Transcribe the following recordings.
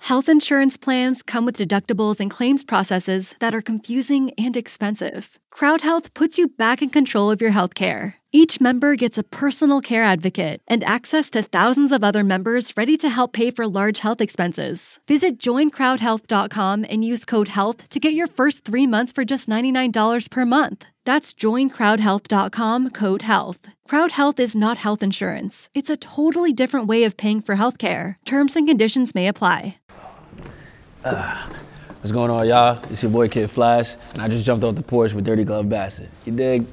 Health insurance plans come with deductibles and claims processes that are confusing and expensive. Crowd Health puts you back in control of your health care. Each member gets a personal care advocate and access to thousands of other members ready to help pay for large health expenses. Visit joincrowdhealth.com and use code HEALTH to get your first three months for just $99 per month. That's joincrowdhealth.com code HEALTH. Crowd Health is not health insurance, it's a totally different way of paying for healthcare. Terms and conditions may apply. Ah, what's going on, y'all? It's your boy Kid Flvsh, and I just jumped off the porch with Dirty Glove Bastard. You dig?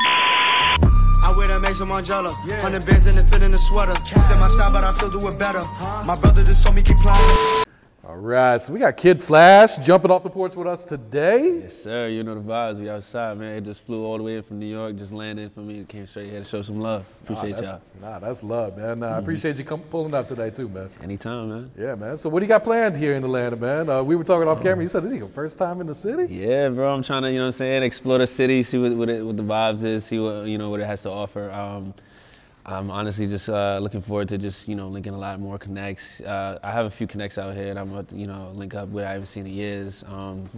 I wear that Maison Margiela. Hundred bands in the fit in the sweater. Step my style, but I still do it better. My brother just told me keep playing. All right, so we got Kid Flvsh jumping off the porch with us today. Yes, sir. You know the vibes. We outside, man. It just flew all the way in from New York, just landed for me. Came straight here to show some love. Appreciate nah, y'all. Nah, that's love, man. Nah, I appreciate you come pulling up today too, man. Anytime, man. Yeah, man. So what do you got planned here in Atlanta, man? Uh, we were talking off camera. You said this is your first time in the city. Yeah, bro. I'm trying to, you know what I'm saying, explore the city, see what what, it, what the vibes is, see what you know what it has to offer. Um, I'm honestly just uh, looking forward to just you know linking a lot more connects. Uh, I have a few connects out here, and I'm about to, you know link up with I haven't seen in years. Um,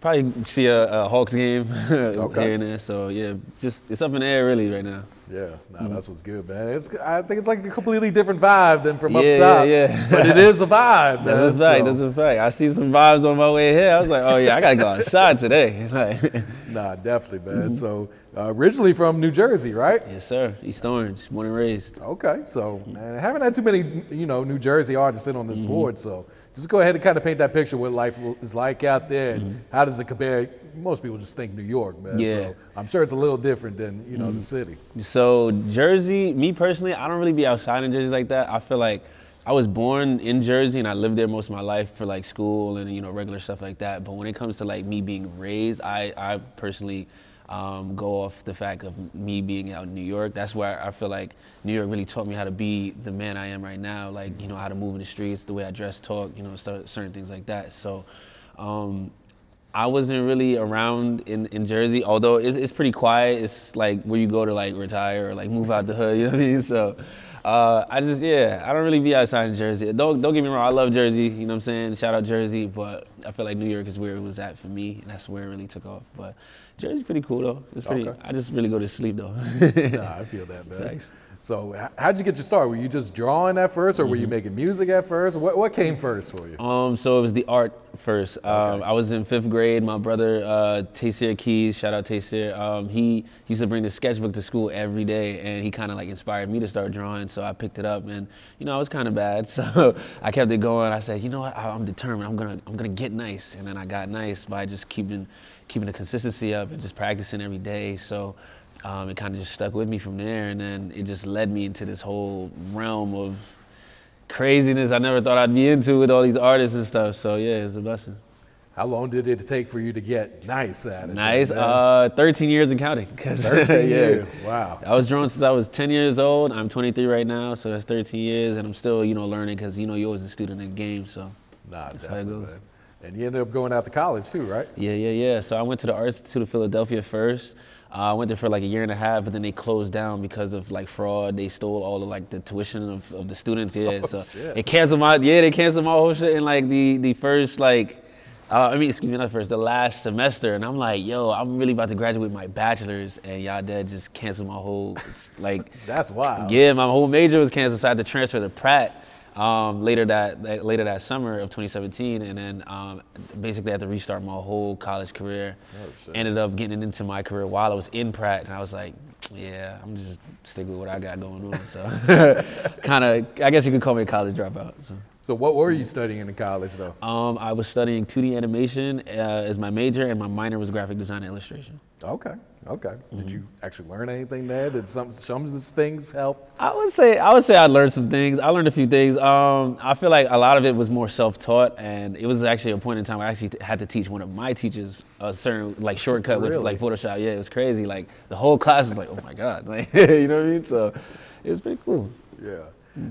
probably see a, a Hawks game Okay. here and there. So yeah, just it's up in the air really right now. Yeah, nah, that's what's good, man. It's, I think it's like a completely different vibe than from up top. yeah, yeah. but it is a vibe, man. That's a fact. so- That's a fact. I see some vibes on my way here. I was like, oh yeah, I gotta go outside today. Like, Nah, definitely, Mm-hmm. man. So uh, originally from New Jersey, right? yes, sir. East Orange, born and raised. Okay, so man, I haven't had too many, you know, New Jersey artists sit on this Mm-hmm. board. So just go ahead and kind of paint that picture what life is like out there, and how does it compare? Most people just think New York, man. Mm-hmm. Yeah. So I'm sure it's a little different than you know the city. So Jersey, me personally, I don't really be outside in Jersey like that. I feel like I was born in Jersey and I lived there most of my life for like school and you know regular stuff like that. But when it comes to like me being raised, I I personally um, go off the fact of me being out in New York. That's where I feel like New York really taught me how to be the man I am right now. Like you know how to move in the streets, the way I dress, talk, you know, certain things like that. So. Um, I wasn't really around in, in Jersey, although it's, it's pretty quiet. It's like where you go to like retire or like move out the hood, you know what I mean? So uh, I just, yeah, I don't really be outside in Jersey. Don't, don't get me wrong, I love Jersey, you know what I'm saying? Shout out Jersey, but I feel like New York is where it was at for me, and that's where it really took off. But Jersey's pretty cool though. It's pretty, Okay. I just really go to sleep though. Nah, I feel that, man. Thanks. So how'd you get your start? Were you just drawing at first, or were you Mm-hmm. making music at first? What what came first for you? Um, so it was the art first. Um, I was in fifth grade. My brother, uh, Taysir Keys, shout out Taysir. Um, he used to bring the sketchbook to school every day, and he kind of like inspired me to start drawing. So I picked it up, and you know I was kind of bad, so I kept it going. I said, you know what, I, I'm determined. I'm gonna I'm gonna get nice, and then I got nice by just keeping keeping the consistency up and just practicing every day. So. Um, it kind of just stuck with me from there, and then it just led me into this whole realm of craziness I never thought I'd be into with all these artists and stuff. So yeah, it's a blessing. How long did it take for you to get nice at it? Nice. Uh, 13 years and counting. 'Cause- 13 yeah. years. Wow. I was drawing since I was 10 years old. I'm 23 right now, so that's 13 years, and I'm still, you know, learning because you know you're always a student in the game. So Nah, how it goes. man. And you ended up going out to college too, right? yeah, yeah, yeah. So I went to the Art Institute of Philadelphia first. Uh, I went there for like a year and a half, but then they closed down because of like fraud. They stole all of like the tuition of, of the students. Yeah, Oh, so shit. they canceled my yeah they canceled my whole shit in like the the first like uh, I mean excuse me not first the last semester, and I'm like yo I'm really about to graduate with my bachelor's, and y'all dad just canceled my whole like That's wild. yeah my whole major was canceled, so I had to transfer to Pratt. Um, later that, that later that summer of 2017, and then um, basically I had to restart my whole college career. shit. Ended up getting into my career while I was in Pratt, and I was like, yeah, I'm just stick with what I got going on. So, kind of, I guess you could call me a college dropout. So. So what were you studying in college though? Um, I was studying 2D animation uh, as my major, and my minor was graphic design and illustration. Okay, okay. Did Mm-hmm. you actually learn anything there? Did some some of these things help? I would say I would say I learned some things. I learned a few things. Um, I feel like a lot of it was more self-taught, and it was actually a point in time I actually had to teach one of my teachers a certain like shortcut with like Photoshop. Yeah, it was crazy. Like the whole class was like, oh my god, like you know what I mean? So it was pretty cool. Yeah.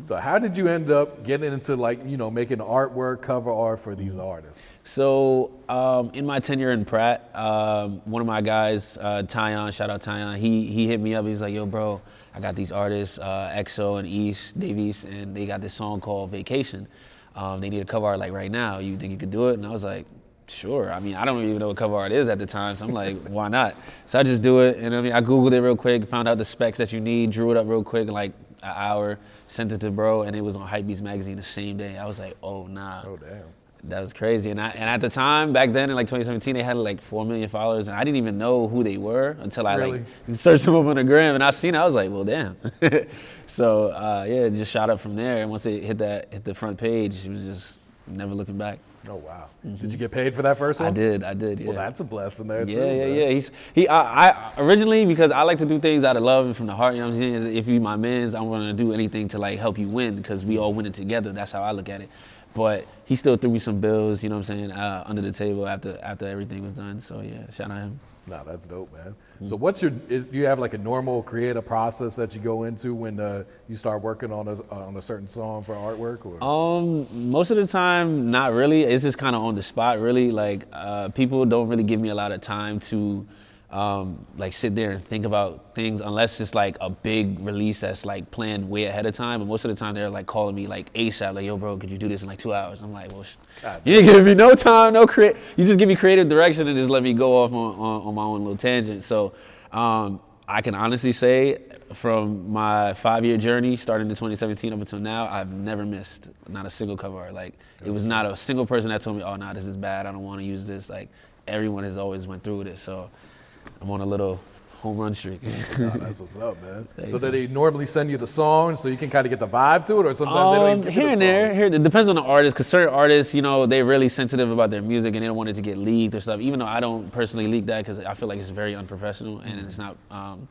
So how did you end up getting into like you know making artwork, cover art for these artists? So um, in my tenure in Pratt, um, one of my guys, uh, Tyon, shout out Tyon, he he hit me up. He's like, "Yo, bro, I got these artists, uh, EXO and East Davies, and they got this song called Vacation. Um, they need a cover art like right now. You think you could do it?" And I was like, "Sure." I mean, I don't even know what cover art is at the time, so I'm like, "Why not?" So I just do it, and I mean, I googled it real quick, found out the specs that you need, drew it up real quick in like an hour, sent it to bro, and it was on Hypebeast magazine the same day. I was like, "Oh nah." Oh damn. That was crazy. And I, and at the time, back then in like 2017, they had like four million followers, and I didn't even know who they were until I Really? like searched them up on the gram, and I seen it. I was like, well, damn. so uh, yeah, it just shot up from there. And once it hit that hit the front page, it was just never looking back. Oh wow. Did you get paid for that first one? Mm-hmm. I did, I did. Yeah. Well, that's a blessing there yeah, too. yeah, man. yeah. He's he. I, I originally because I like to do things out of love and from the heart. You know what I'm saying? If you my mans, I'm gonna do anything to like help you win because we all win it together. That's how I look at it. But he still threw me some bills. You know what I'm saying? Uh, under the table after after everything was done. So yeah, shout out him. No, that's dope, man. So what's your? Is, do you have like a normal creative process that you go into when uh, you start working on a on a certain song for artwork? Or Um, most of the time, not really. It's just kind of on the spot, really. Like, uh, people don't really give me a lot of time to, um, like, sit there and think about things unless it's like a big release that's like planned way ahead of time. But most of the time, they're like calling me like ASAP, like, yo, bro, could you do this in like two hours? I'm like, well, sh- you didn't give me no time, no create. You just give me creative direction and just let me go off on, on, on my own little tangent. So, um, I can honestly say, from my five-year journey, starting in 2017 up until now, I've never missed not a single cover art. Like, it was not a single person that told me, "Oh, no, this is bad. I don't want to use this." Like, everyone has always went through this. So, I'm on a little home run streak. That's what's up, man. Thanks, so do they normally send you the song so you can kind of get the vibe to it, or sometimes they don't even Um, give here the and there, here it depends on the artist. Because certain artists, you know, they're really sensitive about their music and they don't want it to get leaked or stuff. Even though I don't personally leak that because I feel like it's very unprofessional and it's not um,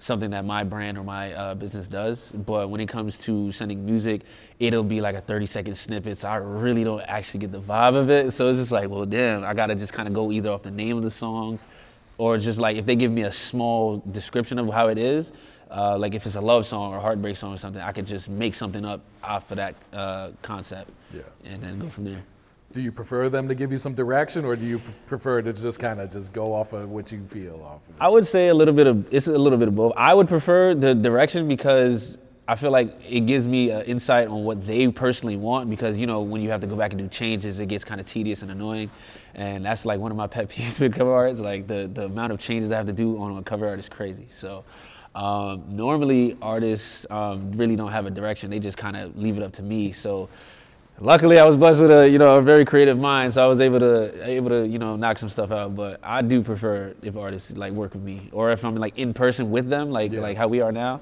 something that my brand or my uh, business does. But when it comes to sending music, it'll be like a 30 second snippet. So I really don't actually get the vibe of it. So it's just like, well, damn, I gotta just kind of go either off the name of the song or just like if they give me a small description of how it is, uh, like if it's a love song or heartbreak song or something, I could just make something up off of that uh, concept, Yeah. and then go from there. Do you prefer them to give you some direction, or do you prefer to just kind of just go off of what you feel off of it? I would say a little bit of it's a little bit of both. I would prefer the direction because I feel like it gives me uh, insight on what they personally want. Because you know when you have to go back and do changes, it gets kind of tedious and annoying, and that's like one of my pet peeves with cover arts. Like the the amount of changes I have to do on a cover art is crazy. So. Um, normally, artists um, really don't have a direction; they just kind of leave it up to me. So, luckily, I was blessed with a you know a very creative mind, so I was able to able to you know knock some stuff out. But I do prefer if artists like work with me, or if I'm like in person with them, like Yeah. like how we are now.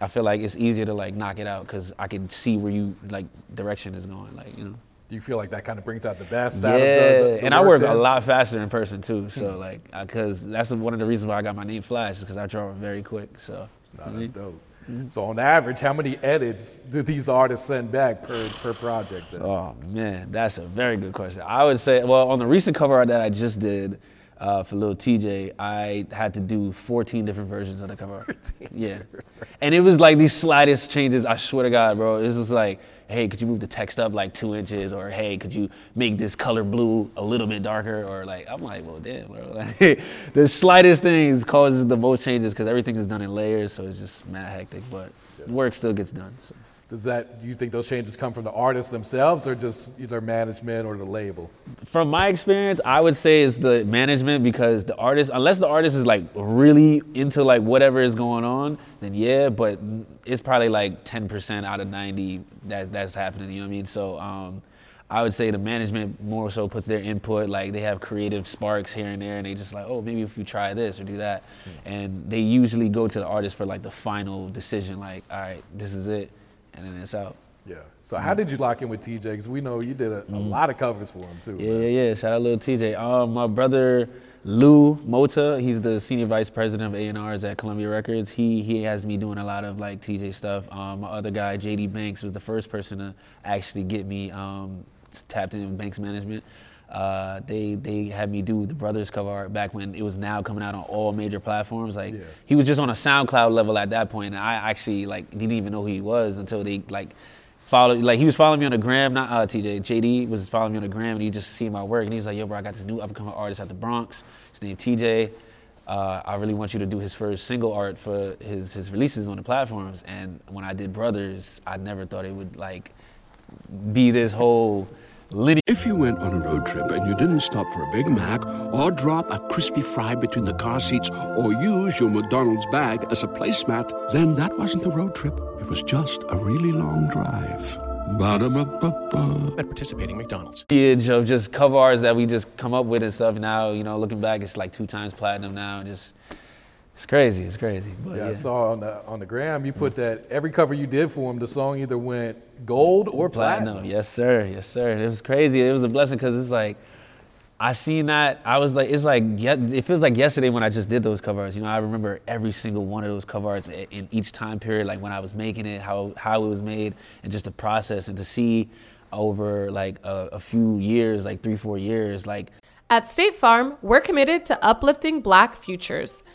I feel like it's easier to like knock it out because I can see where you like direction is going, like you know. Do you feel like that kind of brings out the best Yeah, out of the, the, the and I work a lot faster in person too. So hmm. like, because that's one of the reasons why I got my name Flash, is because I draw very quick. So. That's mm-hmm. dope. Mm-hmm. So on average, how many edits do these artists send back per, per project? then? Oh man, that's a very good question. I would say, well, on the recent cover art that I just did uh, for Lil Tjay, I had to do 14 different versions of the cover art. Yeah, and it was like these slightest changes. I swear to God, bro, it was just like, hey, could you move the text up like two inches, or hey, could you make this color blue a little bit darker, or like, I'm like, well, damn, bro, like, the slightest things causes the most changes because everything is done in layers, so it's just mad hectic, but work still gets done. So. Does that, do you think those changes come from the artists themselves or just either management or the label? from my experience, I would say it's the management because the artist, unless the artist is like really into like whatever is going on, then yeah, but it's probably like 10% out of 90 that that's happening. You know what I mean? So um, I would say the management more so puts their input, like they have creative sparks here and there, and they just like, oh, maybe if we try this or do that, and they usually go to the artist for like the final decision, like, all right, this is it, and then it's out. Yeah. So how did you lock in with Tjay? Because we know you did a, a lot of covers for him too. Mm-hmm. Yeah, man. yeah, yeah. Shout out little Tjay. Um, my brother Lou Mota, he's the senior vice president of A&Rs at Columbia Records. He he has me doing a lot of like Tjay stuff. Um, my other guy, JD Banks, was the first person to actually get me um, tapped into Banks Management. Uh, they they had me do the Brothers cover art back when it was now coming out on all major platforms. Like Yeah. he was just on a SoundCloud level at that point, and I actually like didn't even know who he was until they like followed. Like he was following me on the gram, not uh, Tjay. JD was following me on the gram, and he just see my work, and he's like, "Yo, bro, I got this new up and coming artist at the Bronx. His name Tjay. Uh, I really want you to do his first single art for his his releases on the platforms." And when I did Brothers, I never thought it would like be this whole linear. If you went on a road trip and you didn't stop for a Big Mac or drop a crispy fry between the car seats or use your McDonald's bag as a placemat, then that wasn't a road trip. It was just a really long drive. Ba-da-ba-ba-ba. At participating McDonald's. lineage of just cover arts that we just come up with and stuff. Now, you know, looking back, it's like two times platinum now. And just, it's crazy. It's crazy. But Yeah, yeah, I saw on the on the gram you put that every cover you did for him, the song either went gold or platinum. platinum. Yes, sir. Yes, sir. It was crazy. It was a blessing because it's like, I seen that. I was like, it's like, it feels like yesterday when I just did those cover arts. You know, I remember every single one of those cover arts in each time period, like when I was making it, how how it was made, and just the process, and to see over like a, a few years, like three, four years, like At State Farm, we're committed to uplifting Black futures.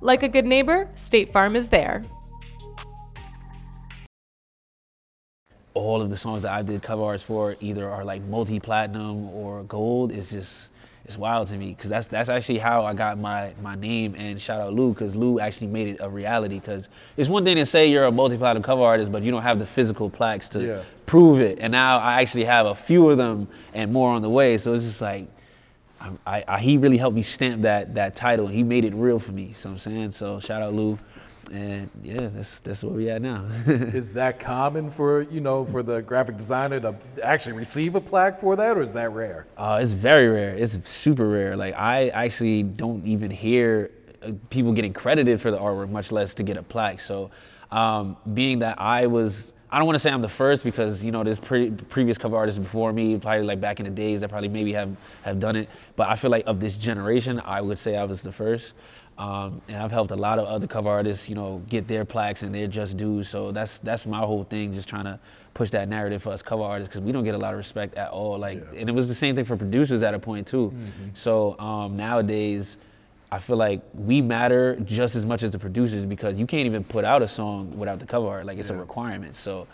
Like a good neighbor, State Farm is there. all of the songs that I did cover arts for either are like multi-platinum or gold. It's just it's wild to me because that's that's actually how I got my my name. And shout out Lou because Lou actually made it a reality. Because it's one thing to say you're a multi-platinum cover artist, but you don't have the physical plaques to Yeah. prove it. And now I actually have a few of them and more on the way. So it's just like. I, I, I, he really helped me stamp that that title. He made it real for me. So I'm saying. So shout out Lou, and yeah, that's that's where we at now. Is that common for you know for the graphic designer to actually receive a plaque for that, or is that rare? Uh, it's very rare. It's super rare. Like I actually don't even hear uh, people getting credited for the artwork, much less to get a plaque. So, um, being that I was, I don't want to say I'm the first because you know there's pre- previous cover artists before me, probably like back in the days that probably maybe have have done it. But I feel like of this generation, I would say I was the first. Um, and I've helped a lot of other cover artists, you know, get their plaques and their just dues. So that's that's my whole thing, just trying to push that narrative for us cover artists because we don't get a lot of respect at all. Like, and it was the same thing for producers at a point too. So um, nowadays, I feel like we matter just as much as the producers because you can't even put out a song without the cover art. Like it's a requirement. So.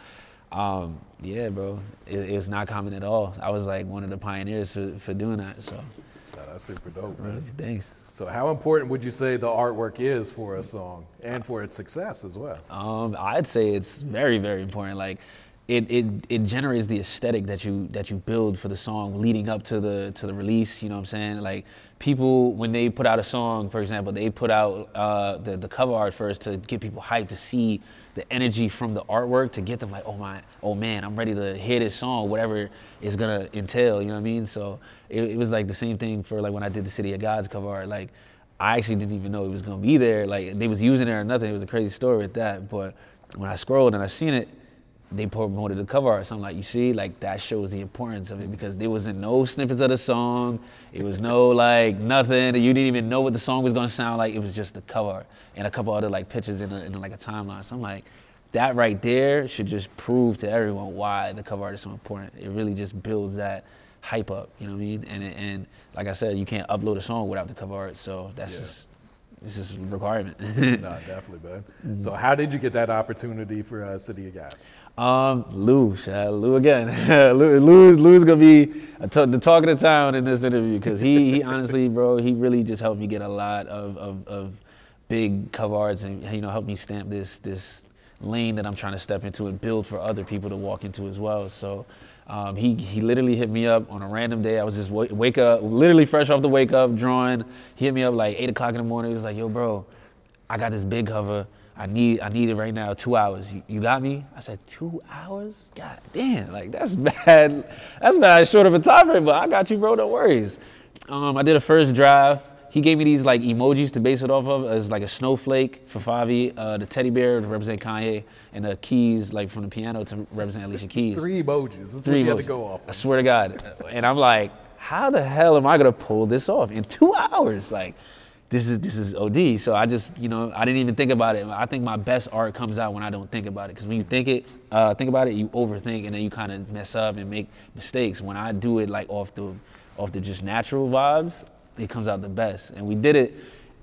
Um, yeah, bro, it, it was not common at all. I was like one of the pioneers for, for doing that. So, No, that's super dope, man. thanks. So how important would you say the artwork is for a song and for its success as well? Um, I'd say it's very, very important. Like, it, it, it generates the aesthetic that you that you build for the song leading up to the to the release. You know what I'm saying? Like, people when they put out a song, for example, they put out uh, the the cover art first to get people hyped to see the energy from the artwork to get them like, oh my, oh man, I'm ready to hear this song, whatever it's gonna entail. You know what I mean? So it, it was like the same thing for like when I did the City of Gods cover art. Like, I actually didn't even know it was gonna be there. Like they was using it or nothing. It was a crazy story with that. But when I scrolled and I seen it, they promoted the cover art. So I'm like, you see, like that shows the importance of it because there wasn't no snippets of the song. It was no like nothing. You didn't even know what the song was gonna sound like. It was just the cover art and a couple other like pictures in, a, in like a timeline. So I'm like, that right there should just prove to everyone why the cover art is so important. It really just builds that hype up. You know what I mean? And and like I said, you can't upload a song without the cover art. So that's Yeah. just it's just a requirement. no, definitely, man. So how did you get that opportunity for uh, City of Gods? Um, Lou, out Lou again. Lou, Lou, Lou's gonna be the talk of the town in this interview because he, he honestly, bro, he really just helped me get a lot of, of, of big cover arts and you know helped me stamp this this lane that I'm trying to step into and build for other people to walk into as well. So Um, he he literally hit me up on a random day. I was just wa- wake up, literally fresh off the wake up, drawing. He hit me up like eight o'clock in the morning. He was like, "Yo, bro, I got this big cover. I need I need it right now. Two hours. You, you got me?" I said, two hours? God damn, like that's bad. That's bad short of a time frame, but I got you, bro. No worries. Um, I did a first draft. He gave me these like emojis to base it off of. It's like a snowflake for Fivio, uh, the teddy bear to represent Kanye, and the keys like from the piano to represent Alicia Keys. Three emojis. This is Three what you had to go off. I swear to God. And I'm like, how the hell am I gonna pull this off in two hours? Like, this is this is OD. So I just, you know, I didn't even think about it. I think my best art comes out when I don't think about it. Because when you think it, uh, think about it, you overthink and then you kind of mess up and make mistakes. When I do it like off the off the just natural vibes, it comes out the best. And we did it,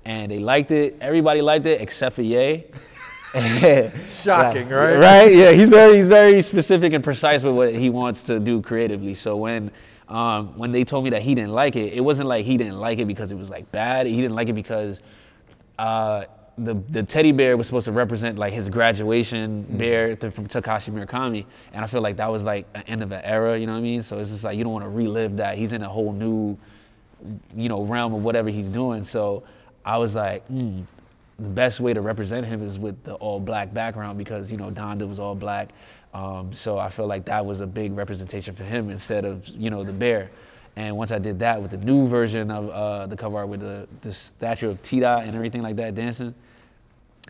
and they liked it. Everybody liked it except for Ye. Shocking, right? Right? Yeah, he's very he's very specific and precise with what he wants to do creatively. So when um, when they told me that he didn't like it, it wasn't like he didn't like it because it was like bad. He didn't like it because uh, the the teddy bear was supposed to represent like his graduation bear th- from Takashi Murakami, and I feel like that was like an end of an era. You know what I mean? So it's just like you don't want to relive that. He's in a whole new you know realm of whatever he's doing. So I was like, hmm, the best way to represent him is with the all black background because you know Donda was all black. Um, so I feel like that was a big representation for him instead of you know the bear. And once I did that with the new version of uh, the cover art with the, the statue of Tita and everything like that dancing,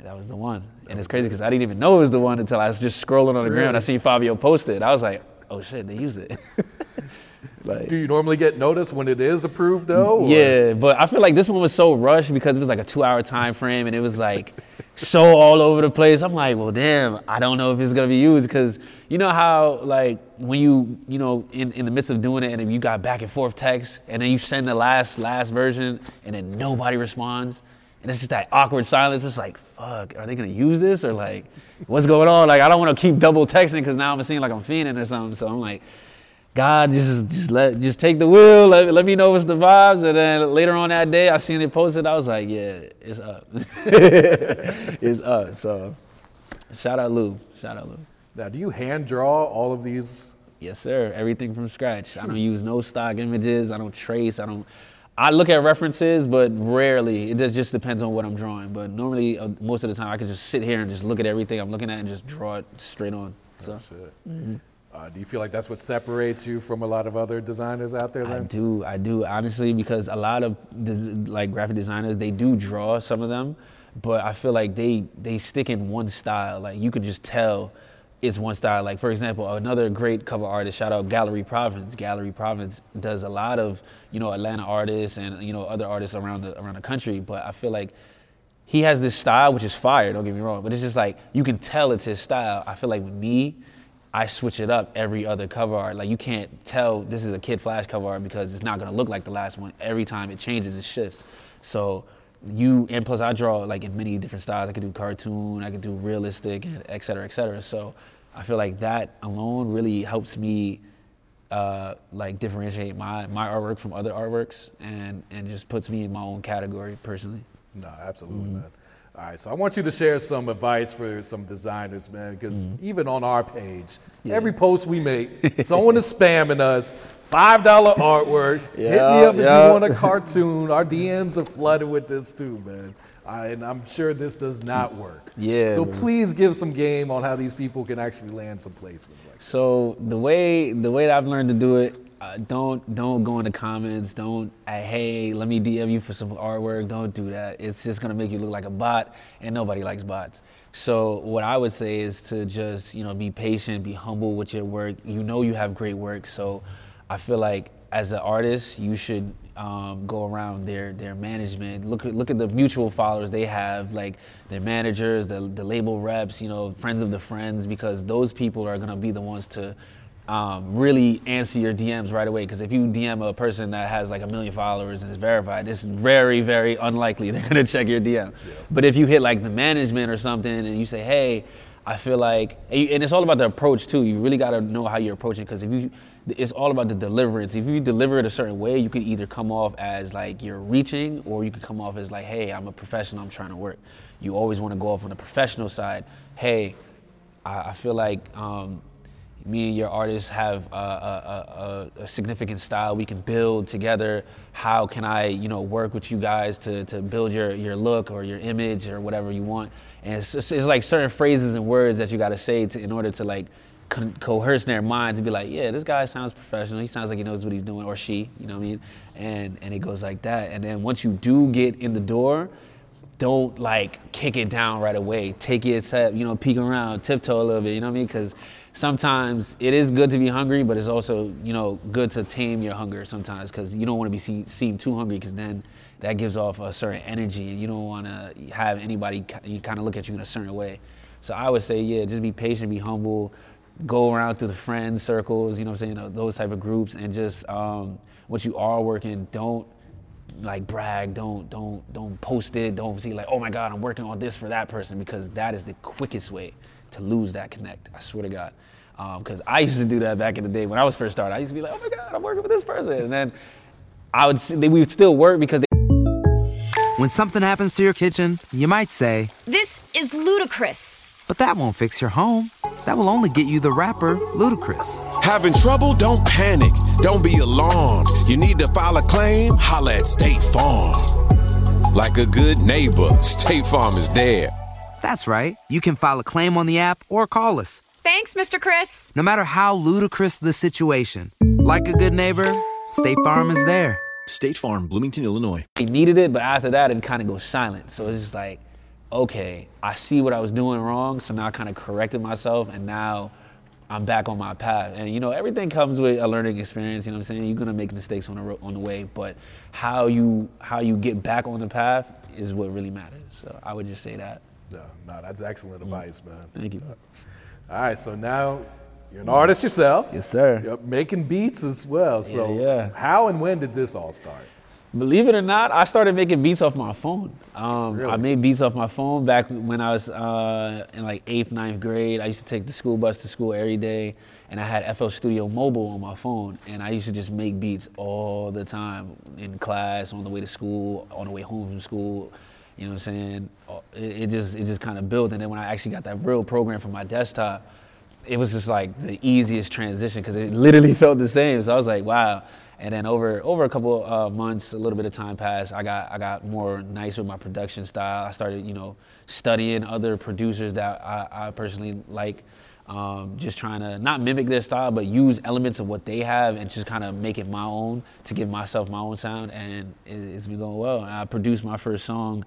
that was the one. And it's crazy because I didn't even know it was the one until I was just scrolling on the ground. I Really? seen Fivio post it. I was like, oh shit, they used it. like, Do you normally get notice when it is approved though? or- yeah, but I feel like this one was so rushed because it was like a two-hour time frame and it was like so all over the place. I'm like, well, damn, I don't know if it's gonna be used because you know how like when you you know in, in the midst of doing it and you got back and forth text and then you send the last last version and then nobody responds and it's just that awkward silence. It's like, fuck, are they gonna use this or like what's going on? Like I don't want to keep double texting because now I'm seeing like I'm fiending or something. So I'm like. God, just just let just take the wheel. Let, let me know what's the vibes, and then later on that day, I seen it posted. I was like, yeah, it's up. it's up. So, shout out Lou. Shout out Lou. Now, do you hand draw all of these? Yes, sir. Everything from scratch. I don't use no stock images. I don't trace. I don't. I look at references, but rarely. It just depends on what I'm drawing. But normally, uh, most of the time, I can just sit here and just look at everything I'm looking at and just draw it straight on. So. Shit. Uh, do you feel like that's what separates you from a lot of other designers out there? I do, I do, honestly, because a lot of des- like graphic designers, they do draw some of them, but I feel like they they stick in one style. Like you could just tell it's one style. Like for example, another great cover artist, shout out Gallery Province. Gallery Province does a lot of you know Atlanta artists and you know other artists around the around the country, but I feel like he has this style which is fire. Don't get me wrong, but it's just like you can tell it's his style. I feel like with me. I switch it up every other cover art. Like you can't tell this is a Kid Flvsh cover art because it's not gonna look like the last one. Every time it changes, it shifts. So you and plus I draw like in many different styles. I could do cartoon, I could do realistic, and et cetera, et cetera. So I feel like that alone really helps me uh, like differentiate my my artwork from other artworks and and just puts me in my own category personally. no, absolutely, Mm-hmm. man. All right, so I want you to share some advice for some designers, man, because Mm-hmm. even on our page, every post we make, someone is spamming us. Five dollar artwork. Hit me Yeah, up if you want a cartoon. Our DMs are flooded with this too, man. I, and I'm sure this does not work. Yeah, So man. please give some game on how these people can actually land some placements. Like So the way the way that I've learned to do it, uh, don't don't go in the comments. Don't uh, hey, let me DM you for some artwork. Don't do that. It's just gonna make you look like a bot, and nobody likes bots. So what I would say is to just you know be patient, be humble with your work. You know you have great work, so I feel like as an artist, you should um, go around their their management. Look at look at the mutual followers they have, like their managers, the the label reps, you know, friends of the friends, because those people are gonna be the ones to um, really answer your DMs right away. Because if you DM a person that has like a million followers and is verified, it's very very unlikely they're gonna check your DM. But if you hit like the management or something and you say, hey. I feel like, and it's all about the approach too. You really got to know how you're approaching because if you, it's all about the deliverance. If you deliver it a certain way, you can either come off as like you're reaching, or you can come off as like, hey, I'm a professional. I'm trying to work. You always want to go off on the professional side. Hey, I, I feel like um, me and your artist have a, a, a, a, significant style we can build together. How can I, you know, work with you guys to, to build your, your look or your image or whatever you want? And it's, just, it's like certain phrases and words that you got to say in order to like coerce their mind to be like, yeah, this guy sounds professional. He sounds like he knows what he's doing, or she, you know what I mean? And and it goes like that. And then once you do get in the door, don't like kick it down right away. Take your step, you know, peek around, tiptoe a little bit, you know what I mean? Because sometimes it is good to be hungry, but it's also, you know, good to tame your hunger sometimes because you don't want to be seen, seen too hungry because then that gives off a certain energy and you don't want to have anybody you kind of look at you in a certain way. So I would say, yeah, just be patient, be humble, go around through the friend circles, you know what I'm saying, those type of groups, and just um, once you are working, don't like brag, don't don't don't post it, don't see like, oh my God, I'm working on this for that person because that is the quickest way to lose that connect. I swear to God. Because um, I used to do that back in the day when I was first started. I used to be like, oh my God, I'm working with this person. And then I would see, we would still work because they. When something happens to your kitchen, you might say, This is ludicrous. But that won't fix your home. That will only get you the rapper, Ludacris. Having trouble? Don't panic. Don't be alarmed. You need to file a claim? Holla at State Farm. Like a good neighbor, State Farm is there. That's right. You can file a claim on the app or call us. Thanks, Mr. Chris. No matter how ludicrous the situation, like a good neighbor, State Farm is there. State Farm, Bloomington, Illinois. He needed it, but after that, it kind of goes silent. So it's just like, okay, I see what I was doing wrong. So now I kind of corrected myself, and now I'm back on my path. And you know, everything comes with a learning experience. You know what I'm saying? You're gonna make mistakes on the on the way, but how you how you get back on the path is what really matters. So I would just say that. No, no, that's excellent advice, man. Thank you. All right, so now you're an artist yourself. Yes, sir. You're making beats as well. So yeah, yeah. how and when did this all start? Believe it or not, I started making beats off my phone. Um, Really? I made beats off my phone back when I was uh, in like eighth, ninth grade. I used to take the school bus to school every day, and I had FL Studio Mobile on my phone, and I used to just make beats all the time in class, on the way to school, on the way home from school. You know what I'm saying? Uh, It, it just it just kind of built, and then when I actually got that real program for my desktop, it was just like the easiest transition because it literally felt the same. So I was like, wow. And then over over a couple uh, months, a little bit of time passed. I got I got more nice with my production style. I started, you know, studying other producers that I, I personally like. Um, just trying to not mimic their style, but use elements of what they have and just kind of make it my own to give myself my own sound. And it, it's been going well. And I produced my first song,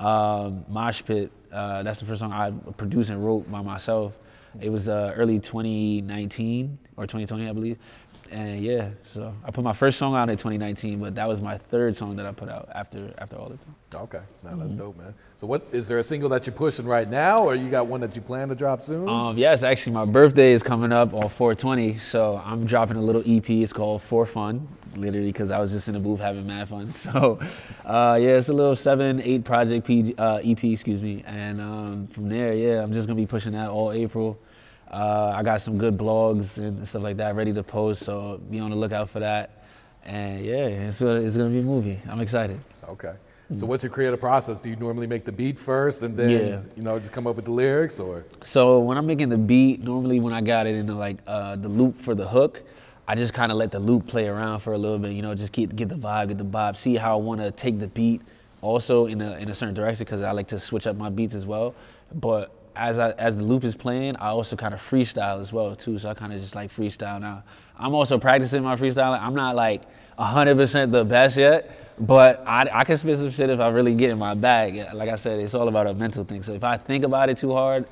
um, Mosh Pit. Uh, that's the first song I produced and wrote by myself. It was uh, early 2019 or 2020, I believe. And yeah, so I put my first song out in 2019, but that was my third song that I put out after after all the time. Okay, now that's Mm-hmm. dope, man. So what is there a single that you're pushing right now, or you got one that you plan to drop soon? Um, yes, actually, my birthday is coming up on 420, so I'm dropping a little EP. It's called For Fun, literally because I was just in the booth having mad fun. So, uh, yeah, it's a little seven, eight project P, uh, EP, excuse me. And um, from there, yeah, I'm just gonna be pushing that all April. Uh, I got some good blogs and stuff like that ready to post, so be on the lookout for that. And yeah, it's, it's gonna be a movie. I'm excited. Okay. So what's your creative process? Do you normally make the beat first and then Yeah. you know just come up with the lyrics, or So when I'm making the beat, normally when I got it into like uh, the loop for the hook, I just kind of let the loop play around for a little bit. You know, just get get the vibe, get the vibe, see how I want to take the beat, also in a in a certain direction because I like to switch up my beats as well. But as I, as the loop is playing, I also kind of freestyle as well too. So I kind of just like freestyle now. I'm also practicing my freestyle. I'm not like 100% the best yet, but I, I can spit some shit if I really get in my bag. Like I said, it's all about a mental thing. So if I think about it too hard,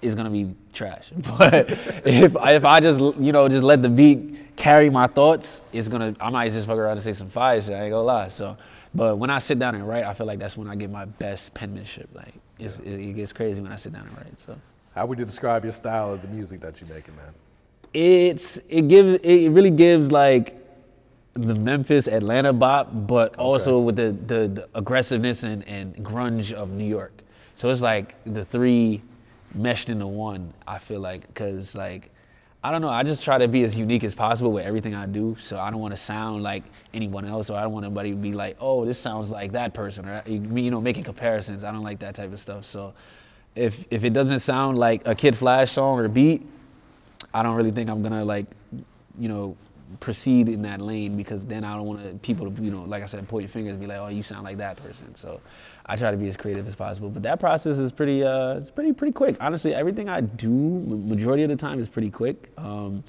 it's gonna be trash. But if if I just you know just let the beat carry my thoughts, it's gonna I might just fuck around and say some fire shit. I ain't gonna lie. So, but when I sit down and write, I feel like that's when I get my best penmanship. Like it's, it, it gets crazy when I sit down and write. So how would you describe your style of the music that you're making, man? it's it gives it really gives like the Memphis Atlanta bop, but also with the, the, the aggressiveness and, and grunge of New York. So it's like the three meshed into one. I feel like because like I don't know. I just try to be as unique as possible with everything I do. So I don't want to sound like anyone else, or I don't want anybody to be like, oh, this sounds like that person, or you know, making comparisons. I don't like that type of stuff. So if if it doesn't sound like a Kid Flvsh song or beat, I don't really think I'm gonna like, you know, proceed in that lane because then I don't want people to, you know, like I said, point your fingers and be like, oh, you sound like that person. So I try to be as creative as possible. But that process is pretty, uh, it's pretty, pretty quick. Honestly, everything I do, majority of the time, is pretty quick. Um,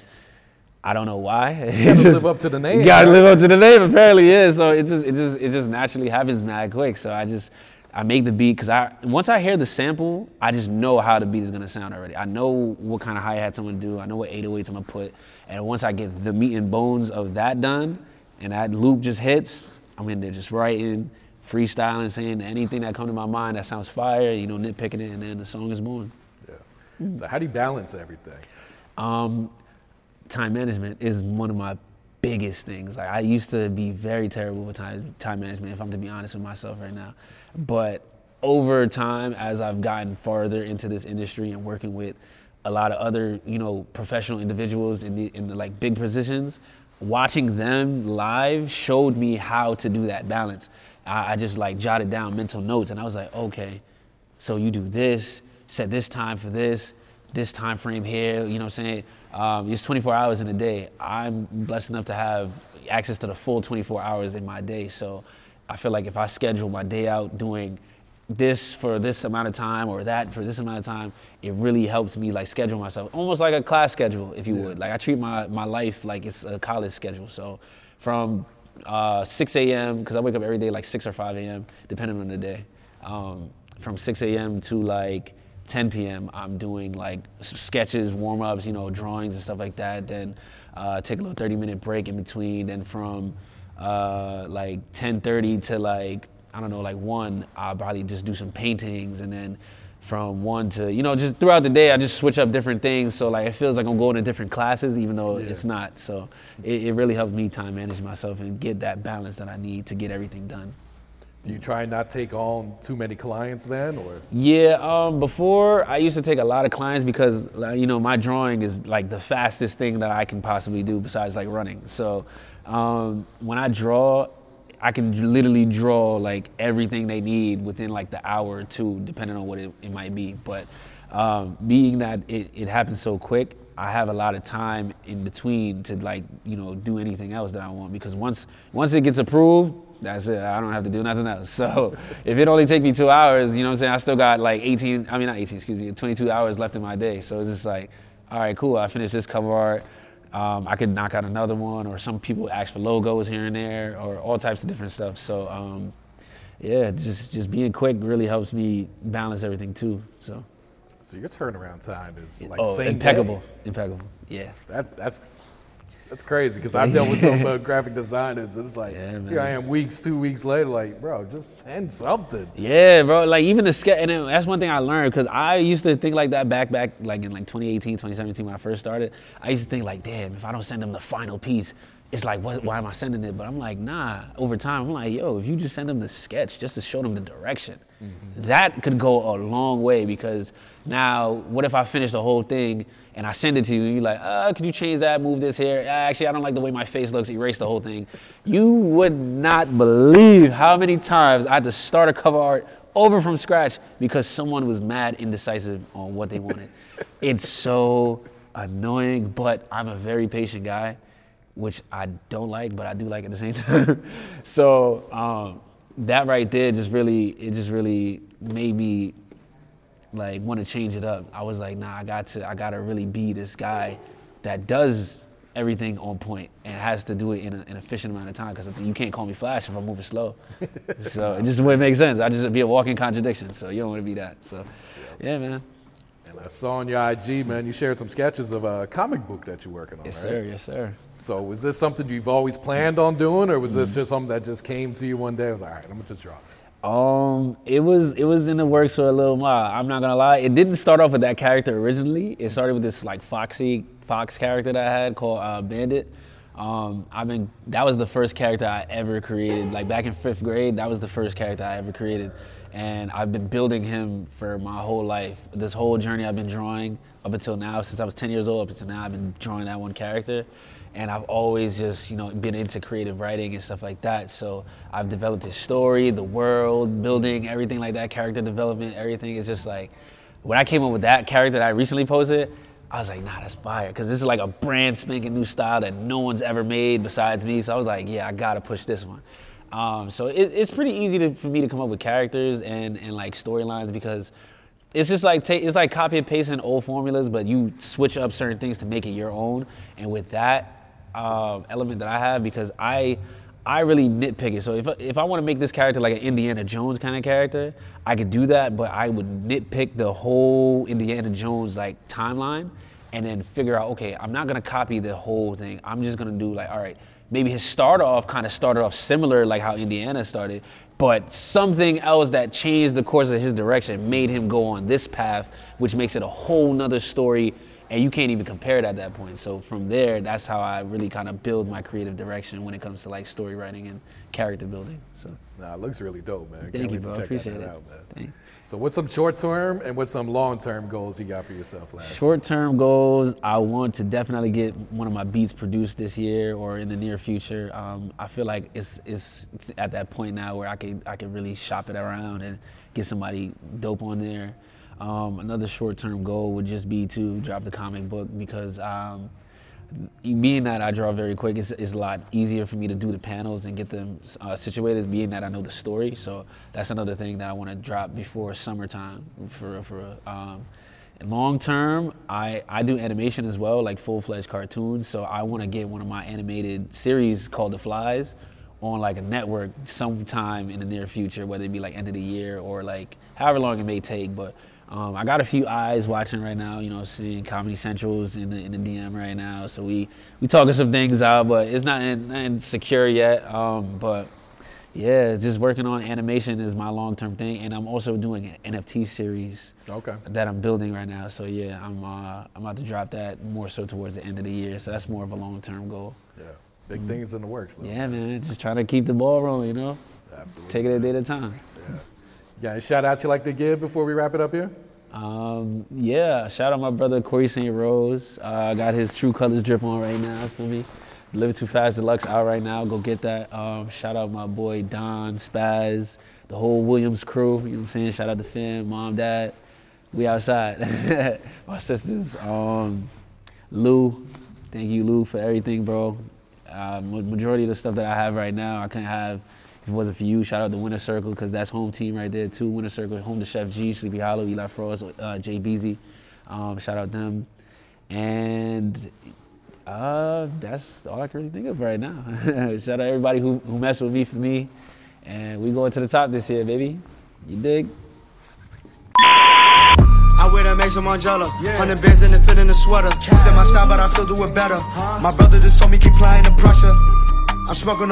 I don't know why. You gotta live up to the name. You gotta right? live up to the name. Apparently, yeah. So it just, it just, it just naturally happens mad quick. So I just, I make the beat because I once I hear the sample, I just know how the beat is gonna sound already. I know what kind of hi hats I'm gonna do. I know what 808s I'm gonna put. And once I get the meat and bones of that done, and that loop just hits, I'm in there just writing, freestyling, saying anything that comes to my mind that sounds fire. You know, nitpicking it, and then the song is born. Yeah. So how do you balance everything? Um, time management is one of my biggest things. Like I used to be very terrible with time time management, if I'm to be honest with myself right now. But over time, as I've gotten farther into this industry and working with a lot of other, you know, professional individuals in the in the like big positions, watching them live showed me how to do that balance. I, I just like jotted down mental notes, and I was like, okay, so you do this, set this time for this, this time frame here. You know what I'm saying? Um, it's 24 hours in a day. I'm blessed enough to have access to the full 24 hours in my day. So I feel like if I schedule my day out doing this for this amount of time or that for this amount of time, it really helps me like schedule myself almost like a class schedule, if you Yeah. would. Like I treat my, my life like it's a college schedule. So from uh, 6 a.m. because I wake up every day like 6 or 5 a.m. depending on the day. Um, from 6 a.m. to like 10 p.m. I'm doing like sketches, warm ups, you know, drawings and stuff like that. Then uh, take a little 30 minute break in between. Then from uh, like 10:30 to like I don't know, like one, I'll probably just do some paintings, and then from one to you know, just throughout the day, I just switch up different things. So like it feels like I'm going to different classes, even though it's not. So it, it really helps me time manage myself and get that balance that I need to get everything done. Do you try and not take on too many clients then, or Yeah, um, before I used to take a lot of clients because you know my drawing is like the fastest thing that I can possibly do besides like running. So um, when I draw, I can literally draw like everything they need within like the hour or two, depending on what it, it might be. But um, being that it, it happens so quick, I have a lot of time in between to like you know do anything else that I want because once once it gets approved, that's it. I don't have to do nothing else. So if it only take me two hours, you know what I'm saying? I still got like 18, I mean not 18, excuse me, 22 hours left in my day. So it's just like, all right, cool. I finished this cover art. Um, I could knock out another one, or some people ask for logos here and there, or all types of different stuff. So um, yeah, just just being quick really helps me balance everything too. So so your turnaround time is like oh, same impeccable, day? impeccable. Yeah. That that's that's crazy because I've dealt with some uh, graphic designers and it's like here I am weeks, two weeks later, like bro, just send something. Yeah, bro. Like even the sketch, and that's one thing I learned because I used to think like that back, back, like in like 2018, 2017 when I first started. I used to think like, damn, if I don't send them the final piece, it's like, what, why am I sending it? But I'm like, nah. Over time, I'm like, yo, if you just send them the sketch just to show them the direction, that could go a long way because now, what if I finish the whole thing and I send it to you and you're like, uh, could you change that, move this here? Uh, Actually, I don't like the way my face looks, erase the whole thing. You would not believe how many times I had to start a cover art over from scratch because someone was mad indecisive on what they wanted. it's so annoying, but I'm a very patient guy, which I don't like, but I do like at the same time. so um, that right there just really, it just really made me like want to change it up. I was like, nah, I got to, I got to really be this guy that does everything on point and has to do it in a, an efficient amount of time because you can't call me flash if I'm moving slow. so it just wouldn't make sense. I just be a walking contradiction. So you don't want to be that. So yeah, man. And I saw on your IG, man, you shared some sketches of a comic book that you're working on, Yes, right? sir. Yes, sir. So was this something you've always planned on doing, or was this just something that just came to you one day? I was like, all right, I'm gonna just draw this. Um, it was it was in the works for a little while. I'm not gonna lie. It didn't start off with that character originally. It started with this like foxy fox character that I had called uh, Bandit. Um, I've been that was the first character I ever created. Like back in fifth grade, that was the first character I ever created, and I've been building him for my whole life. This whole journey I've been drawing up until now, since I was 10 years old up until now, I've been drawing that one character and I've always just you know been into creative writing and stuff like that. So I've developed his story, the world building, everything like that, character development, everything is just like when I came up with that character that I recently posted. I was like, nah, that's fire, because this is like a brand spanking new style that no one's ever made besides me. So I was like, yeah, I gotta push this one. Um, so it, it's pretty easy to, for me to come up with characters and, and like storylines because it's just like it's like copy and pasting old formulas, but you switch up certain things to make it your own. And with that uh, element that I have, because I I really nitpick it. So if if I want to make this character like an Indiana Jones kind of character, I could do that, but I would nitpick the whole Indiana Jones like timeline and then figure out okay, I'm not gonna copy the whole thing. I'm just gonna do like all right, maybe his start off kind of started off similar like how Indiana started, but something else that changed the course of his direction made him go on this path, which makes it a whole nother story and you can't even compare it at that point. So from there, that's how I really kind of build my creative direction when it comes to like story writing and character building. So nah, it looks really dope, man. Thank Can't you, bro. Appreciate it. Out. So what's some short term and what's some long term goals you got for yourself, lad? Short term goals, I want to definitely get one of my beats produced this year or in the near future. Um, I feel like it's, it's, it's at that point now where I can I could really shop it around and get somebody dope on there. Um, another short-term goal would just be to drop the comic book because um, being that I draw very quick, it's, it's, a lot easier for me to do the panels and get them uh, situated. Being that I know the story, so that's another thing that I want to drop before summertime. For for um, long term, I I do animation as well, like full-fledged cartoons. So I want to get one of my animated series called Da Flies on like a network sometime in the near future, whether it be like end of the year or like however long it may take, but um, I got a few eyes watching right now, you know, seeing Comedy Central's in the in the DM right now. So we we talking some things out, but it's not in, secure yet. Um, but yeah, just working on animation is my long term thing, and I'm also doing an NFT series. Okay. That I'm building right now. So yeah, I'm uh, I'm about to drop that more so towards the end of the year. So that's more of a long term goal. Yeah, big mm things in the works. Though. Yeah, man, just trying to keep the ball rolling, you know. Absolutely. Just take it a day at a time. Yeah. Yeah, any shout out you like to give before we wrap it up here? Um, yeah, shout out my brother Corey St. Rose. I uh, got his True Colors drip on right now for me. Living Too Fast Deluxe out right now. Go get that. Um, shout out my boy Don, Spaz, the whole Williams crew. You know what I'm saying? Shout out to fam, mom, dad. We outside. my sisters. Um, Lou, thank you, Lou, for everything, bro. Uh, majority of the stuff that I have right now, I couldn't have if it wasn't for you, shout out to Winners Circle because that's home team right there too. Winners Circle, home to Sheff G, Sleepy Hallow, Eli Fross, uh, Jay Beezy. Um, shout out them. And uh, that's all I can really think of right now. shout out everybody who, who messed with me for me. And we going to the top this year, baby. You dig? I wear the Maison Margiela. Yeah. Hundred bands in the fit in the sweater. Step my side, but I still do it better. My brother just told me keep playing the pressure. I'm smoking.